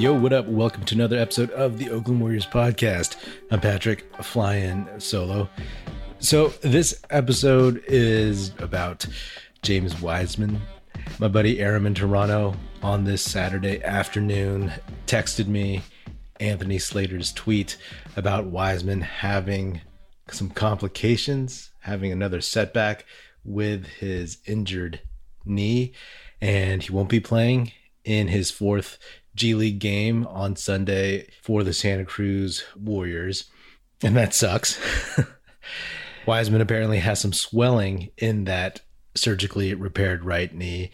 Yo, what up? Welcome to another episode of the Oakland Warriors podcast. I'm Patrick, flying solo. So, this episode is about James Wiseman. My buddy Aram in Toronto on this Saturday afternoon texted me Anthony Slater's tweet about Wiseman having some complications, having another setback with his injured knee, and he won't be playing in his fourth G League game on Sunday for the Santa Cruz Warriors. And that sucks. Wiseman apparently has some swelling in that surgically repaired right knee.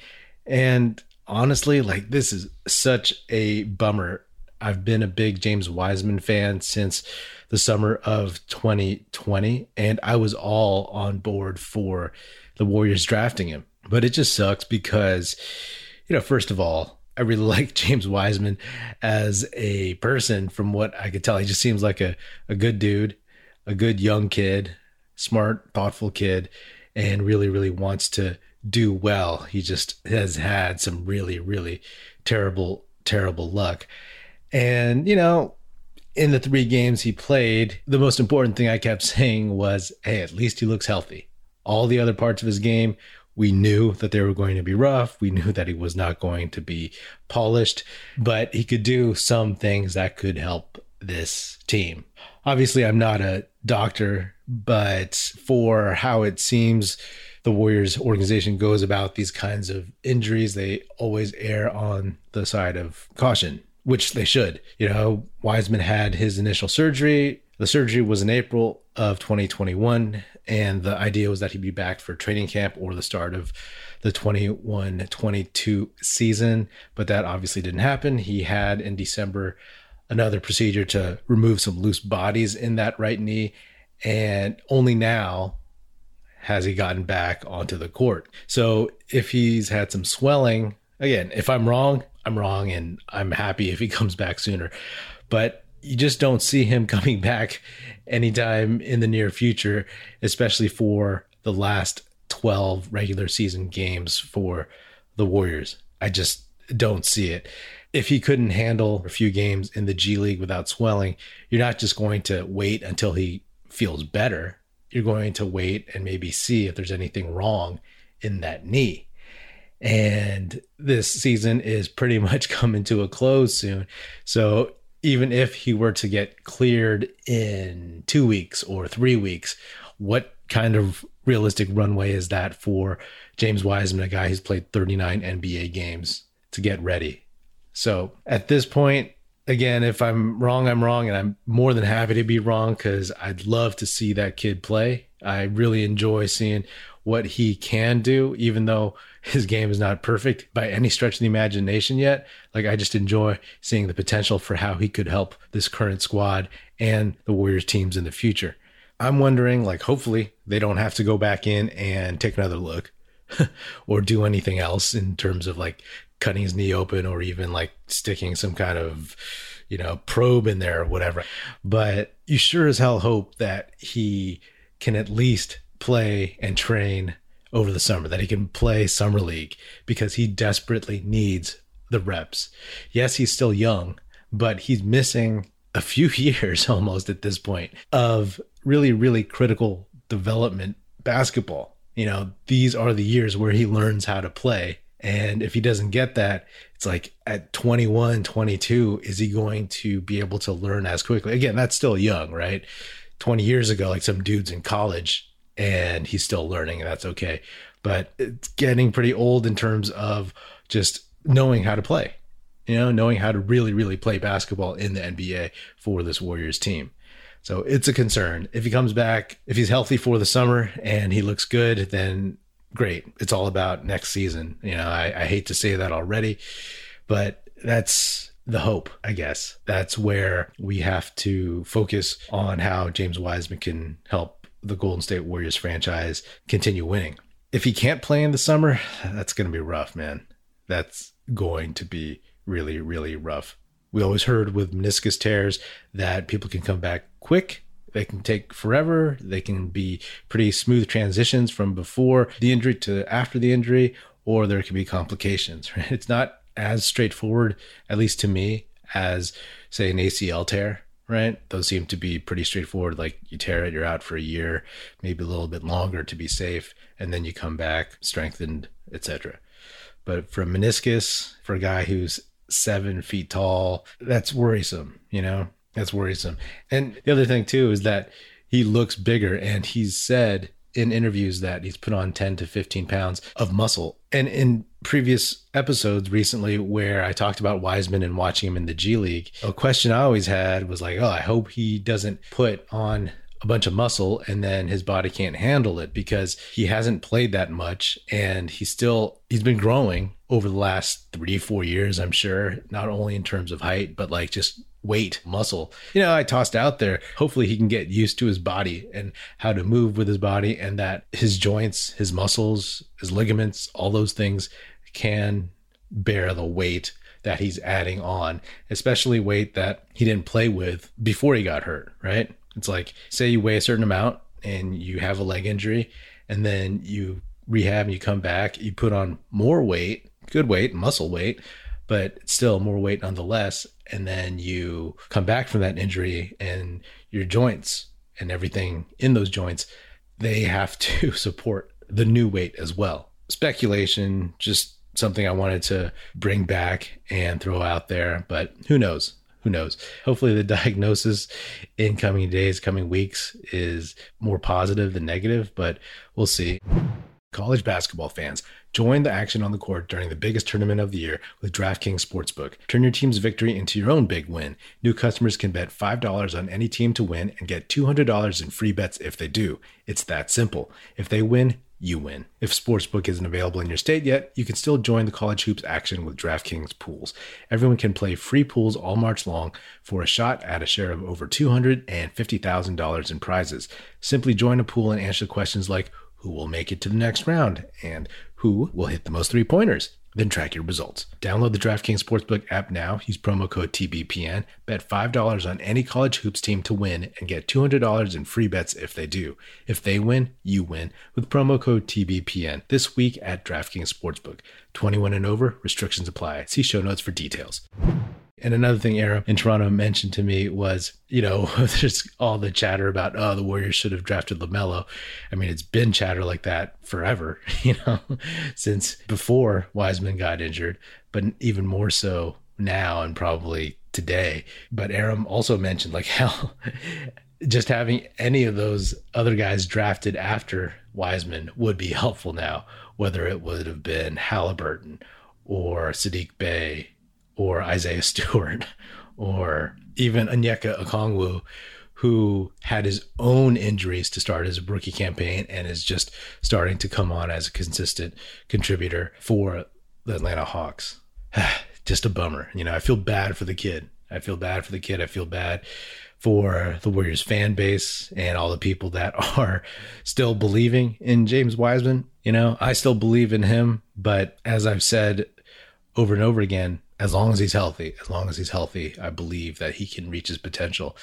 And honestly, like this is such a bummer. I've been a big James Wiseman fan since the summer of 2020, and I was all on board for the Warriors drafting him. But it just sucks because, you know, first of all, I really like James Wiseman as a person. From what I could tell, he just seems like a, a good dude, a good young kid, smart, thoughtful kid, and really, really wants to do well. He just has had some really, really terrible, terrible luck. And, you know, in the three games he played, the most important thing I kept saying was, hey, at least he looks healthy. All the other parts of his game, we knew that they were going to be rough. We knew that he was not going to be polished, but he could do some things that could help this team. Obviously, I'm not a doctor, but for how it seems the Warriors organization goes about these kinds of injuries, they always err on the side of caution, which they should. You know, Wiseman had his initial surgery. The surgery was in April of 2021, and the idea was that he'd be back for training camp or the start of the 21 22 season, but that obviously didn't happen. He had in December another procedure to remove some loose bodies in that right knee, and only now has he gotten back onto the court. So if he's had some swelling, again, if I'm wrong, I'm wrong, and I'm happy if he comes back sooner. But you just don't see him coming back anytime in the near future, especially for the last 12 regular season games for the Warriors. I just don't see it. If he couldn't handle a few games in the G League without swelling, you're not just going to wait until he feels better. You're going to wait and maybe see if there's anything wrong in that knee. And this season is pretty much coming to a close soon. So even if he were to get cleared in two weeks or three weeks, what kind of realistic runway is that for James Wiseman, a guy who's played 39 NBA games, to get ready? So at this point, again, if I'm wrong, I'm wrong, and I'm more than happy to be wrong because I'd love to see that kid play. I really enjoy seeing what he can do, even though his game is not perfect by any stretch of the imagination yet. Like, I just enjoy seeing the potential for how he could help this current squad and the Warriors teams in the future. I'm wondering, like, hopefully they don't have to go back in and take another look or do anything else in terms of like cutting his knee open or even like sticking some kind of you know probe in there or whatever but you sure as hell hope that he can at least play and train over the summer, that he can play summer league because he desperately needs the reps. Yes, he's still young, but he's missing a few years almost at this point of really, really critical development basketball. You know, these are the years where he learns how to play. And if he doesn't get that, it's like at 21, 22, is he going to be able to learn as quickly? Again, that's still young, right? 20 years ago, like some dudes in college and he's still learning, and that's okay. But it's getting pretty old in terms of just knowing how to play, you know, knowing how to really, really play basketball in the NBA for this Warriors team. So it's a concern. If he comes back, if he's healthy for the summer and he looks good, then great. It's all about next season. You know, I, I hate to say that already, but that's the hope, I guess. That's where we have to focus on how James Wiseman can help the Golden State Warriors franchise continue winning. If he can't play in the summer, that's going to be rough, man. That's going to be really, really rough. We always heard with meniscus tears that people can come back quick. They can take forever. They can be pretty smooth transitions from before the injury to after the injury, or there can be complications. Right? It's not as straightforward, at least to me, as, say, an ACL tear, right? Those seem to be pretty straightforward. Like you tear it, you're out for a year, maybe a little bit longer to be safe, and then you come back strengthened, etc. But for meniscus, for a guy who's seven feet tall, that's worrisome, you know? That's worrisome. And the other thing too is that he looks bigger and he's said in interviews that he's put on 10 to 15 pounds of muscle. And in previous episodes recently where I talked about Wiseman and watching him in the G League, a question I always had was like, oh, I hope he doesn't put on a bunch of muscle and then his body can't handle it because he hasn't played that much and he's still he's been growing over the last three four years i'm sure not only in terms of height but like just weight muscle. You know i tossed out there. Hopefully he can get used to his body and how to move with his body and that his joints his muscles his ligaments all those things can bear the weight that he's adding on especially weight that he didn't play with before he got hurt right it's like, say you weigh a certain amount and you have a leg injury, and then you rehab and you come back, you put on more weight, good weight, muscle weight, but still more weight nonetheless. And then you come back from that injury and your joints and everything in those joints, they have to support the new weight as well. Speculation, just something I wanted to bring back and throw out there, but who knows? Who knows? Hopefully, the diagnosis in coming days, coming weeks is more positive than negative, but we'll see. College basketball fans, join the action on the court during the biggest tournament of the year with DraftKings Sportsbook. Turn your team's victory into your own big win. New customers can bet $5 on any team to win and get $200 in free bets if they do. It's that simple. If they win, you win. If Sportsbook isn't available in your state yet, you can still join the college hoops action with DraftKings pools. Everyone can play free pools all March long for a shot at a share of over $250,000 in prizes. Simply join a pool and answer questions like who will make it to the next round and who will hit the most three pointers then track your results. Download the DraftKings Sportsbook app now. Use promo code TBPN. Bet $5 on any college hoops team to win and get $200 in free bets if they do. If they win, you win with promo code TBPN this week at DraftKings Sportsbook. 21 and over, restrictions apply. See show notes for details. And another thing Aram in Toronto mentioned to me was, you know, there's all the chatter about, oh, the Warriors should have drafted LaMelo. I mean, it's been chatter like that forever, you know, since before Wiseman got injured, but even more so now and probably today. But Aram also mentioned like hell, just having any of those other guys drafted after Wiseman would be helpful now, whether it would have been Halliburton or Saddiq Bey or Isaiah Stewart or even Onyeka Okongwu, who had his own injuries to start his rookie campaign and is just starting to come on as a consistent contributor for the Atlanta Hawks. just a bummer. You know, I feel bad for the kid. I feel bad for the kid. I feel bad for the Warriors fan base and all the people that are still believing in James Wiseman. You know, I still believe in him, but as I've said over and over again, as long as he's healthy, as long as he's healthy, I believe that he can reach his potential.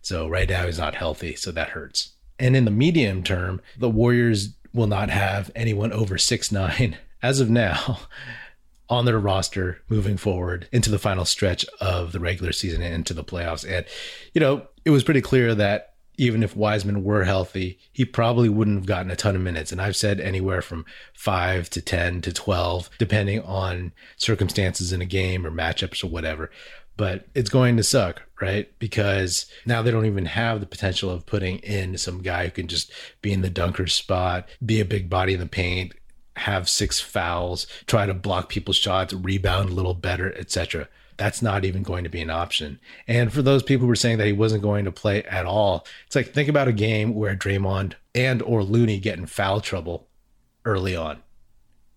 So right now he's not healthy, so that hurts. And in the medium term, the Warriors will not have anyone over six nine as of now on their roster moving forward into the final stretch of the regular season and into the playoffs. And, you know, it was pretty clear that even if Wiseman were healthy, he probably wouldn't have gotten a ton of minutes. And I've said anywhere from five to 10 to 12, depending on circumstances in a game or matchups or whatever. But it's going to suck, right? Because now they don't even have the potential of putting in some guy who can just be in the dunker spot, be a big body in the paint, have six fouls, try to block people's shots, rebound a little better, etc that's not even going to be an option. And for those people who were saying that he wasn't going to play at all, it's like think about a game where Draymond and or Looney get in foul trouble early on.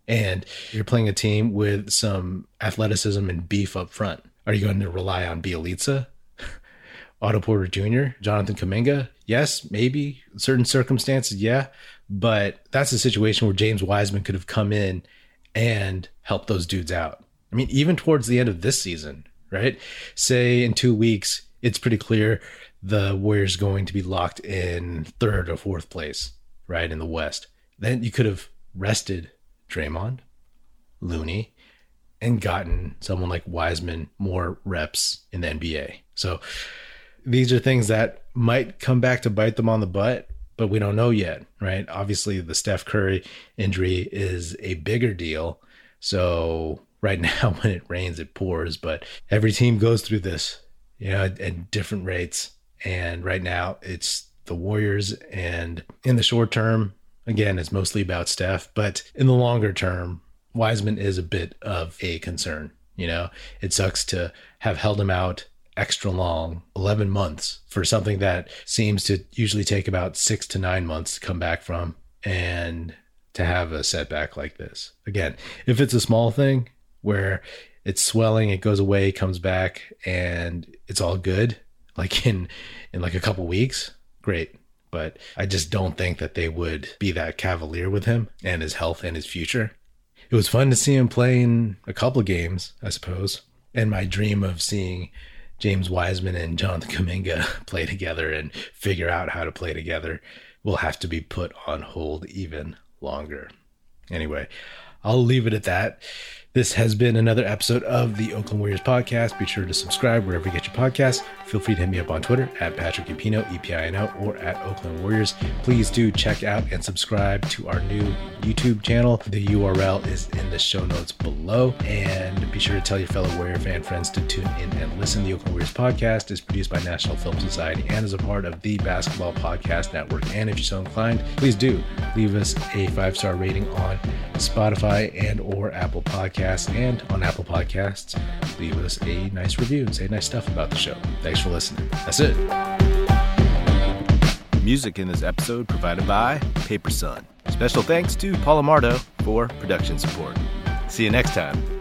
And you're playing a team with some athleticism and beef up front. Are you going to rely on Bjelica, Otto Porter Jr., Jonathan Kuminga? Yes, maybe certain circumstances, yeah. But that's a situation where James Wiseman could have come in and helped those dudes out. I mean, even towards the end of this season, right? Say in two weeks, it's pretty clear the Warriors going to be locked in third or fourth place, right, in the West. Then you could have rested Draymond, Looney, and gotten someone like Wiseman more reps in the NBA. So these are things that might come back to bite them on the butt, but we don't know yet, right? Obviously, the Steph Curry injury is a bigger deal. So right now, when it rains, it pours, but every team goes through this, you know, at different rates. And right now, it's the Warriors. And in the short term, again, it's mostly about Steph, but in the longer term, Wiseman is a bit of a concern. You know, it sucks to have held him out extra long 11 months for something that seems to usually take about six to nine months to come back from and to have a setback like this. Again, if it's a small thing where it's swelling, it goes away, comes back, and it's all good, like in in like a couple weeks, great. But I just don't think that they would be that cavalier with him and his health and his future it was fun to see him play in a couple games, I suppose. And my dream of seeing James Wiseman and Jonathan Kuminga play together and figure out how to play together will have to be put on hold even longer. Anyway, I'll leave it at that. This has been another episode of the Oakland Warriors podcast. Be sure to subscribe wherever you get your podcasts. Feel free to hit me up on Twitter at Patrick Epino, E-P-I-N-O, or at Oakland Warriors. Please do check out and subscribe to our new YouTube channel. The URL is in the show notes below. And be sure to tell your fellow Warrior fan friends to tune in and listen. The Oakland Warriors podcast is produced by National Film Society and is a part of the Basketball Podcast Network. And if you're so inclined, please do leave us a five-star rating on Spotify and or Apple Podcasts And on Apple Podcasts. Leave us a nice review and say nice stuff about the show. Thanks for listening. That's it. Music in this episode provided by Paper Sun. Special thanks to Paul Amardo for production support. See you next time.